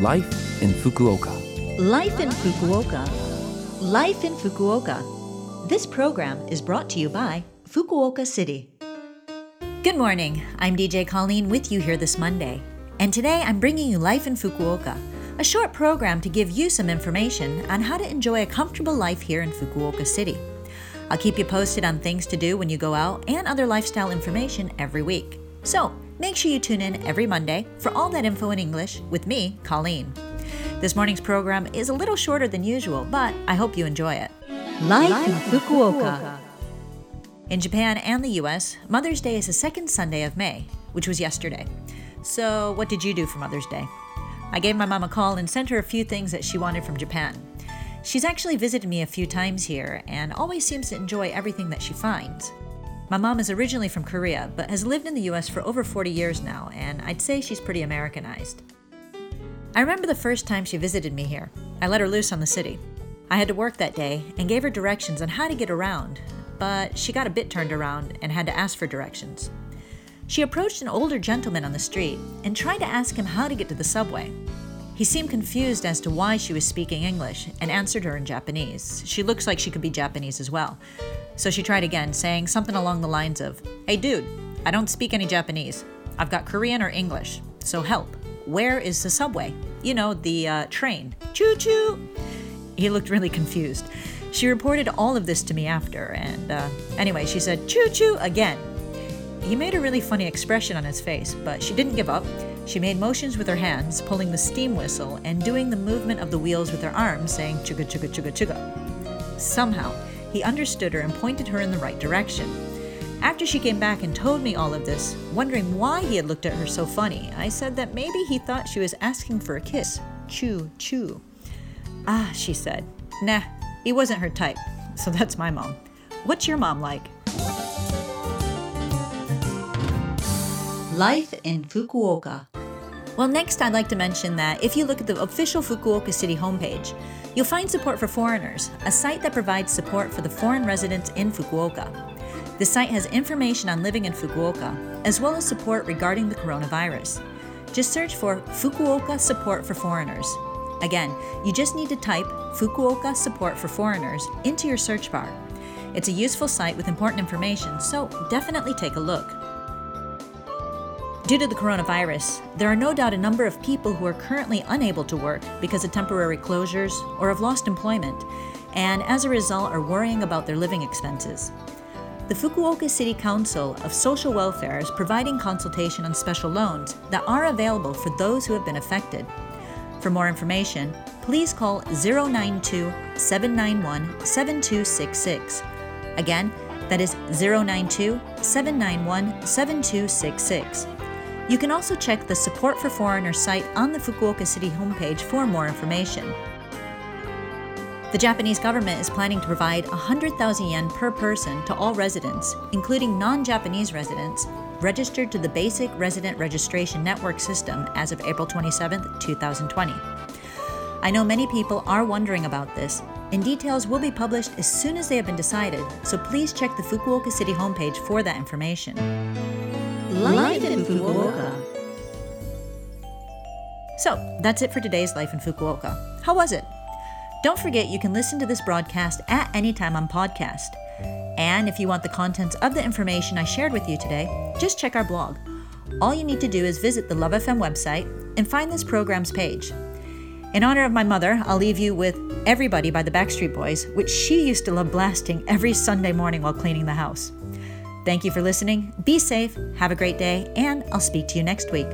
Life in Fukuoka. Life in Fukuoka. Life in Fukuoka. This program is brought to you by Fukuoka City. Good morning. I'm DJ Colleen with you here this Monday. And today I'm bringing you Life in Fukuoka, a short program to give you some information on how to enjoy a comfortable life here in Fukuoka City. I'll keep you posted on things to do when you go out and other lifestyle information every week. So, make sure you tune in every Monday for all that info in English with me, Colleen. This morning's program is a little shorter than usual, but I hope you enjoy it. Life, in Fukuoka. In Japan and the US, Mother's Day is the second Sunday of May, which was yesterday. So, what did you do for Mother's Day? I gave my mom a call and sent her a few things that she wanted from Japan. She's actually visited me a few times here and always seems to enjoy everything that she finds. My mom is originally from Korea, but has lived in the US for over 40 years now, and I'd say she's pretty Americanized. I remember the first time she visited me here. I let her loose on the city. I had to work that day and gave her directions on how to get around, but she got a bit turned around and had to ask for directions. She approached an older gentleman on the street and tried to ask him how to get to the subway. He seemed confused as to why she was speaking English and answered her in Japanese. She looks like she could be Japanese as well. So she tried again, saying something along the lines of Hey dude, I don't speak any Japanese. I've got Korean or English, so help. Where is the subway? You know, the uh, train. Choo choo! He looked really confused. She reported all of this to me after, and uh, anyway, she said, choo choo again. He made a really funny expression on his face, but she didn't give up. She made motions with her hands, pulling the steam whistle and doing the movement of the wheels with her arms, saying chuga chuga chuga chuga. Somehow, he understood her and pointed her in the right direction. After she came back and told me all of this, wondering why he had looked at her so funny, I said that maybe he thought she was asking for a kiss. Choo choo. Ah, she said. Nah, he wasn't her type. So that's my mom. What's your mom like? Life in Fukuoka. Well, next I'd like to mention that if you look at the official Fukuoka City homepage, you'll find Support for Foreigners, a site that provides support for the foreign residents in Fukuoka. The site has information on living in Fukuoka, as well as support regarding the coronavirus. Just search for Fukuoka Support for Foreigners. Again, you just need to type Fukuoka Support for Foreigners into your search bar. It's a useful site with important information, so definitely take a look. Due to the coronavirus, there are no doubt a number of people who are currently unable to work because of temporary closures or have lost employment, and as a result are worrying about their living expenses. The Fukuoka City Council of Social Welfare is providing consultation on special loans that are available for those who have been affected. For more information, please call 092 791 7266. Again, that is 092 791 7266. You can also check the Support for Foreigners site on the Fukuoka City homepage for more information. The Japanese government is planning to provide 100,000 yen per person to all residents, including non Japanese residents, registered to the Basic Resident Registration Network system as of April 27, 2020. I know many people are wondering about this, and details will be published as soon as they have been decided, so please check the Fukuoka City homepage for that information. Life in Fukuoka. So, that's it for today's Life in Fukuoka. How was it? Don't forget you can listen to this broadcast at any time on podcast. And if you want the contents of the information I shared with you today, just check our blog. All you need to do is visit the Love FM website and find this program's page. In honor of my mother, I'll leave you with Everybody by the Backstreet Boys, which she used to love blasting every Sunday morning while cleaning the house. Thank you for listening. Be safe, have a great day, and I'll speak to you next week.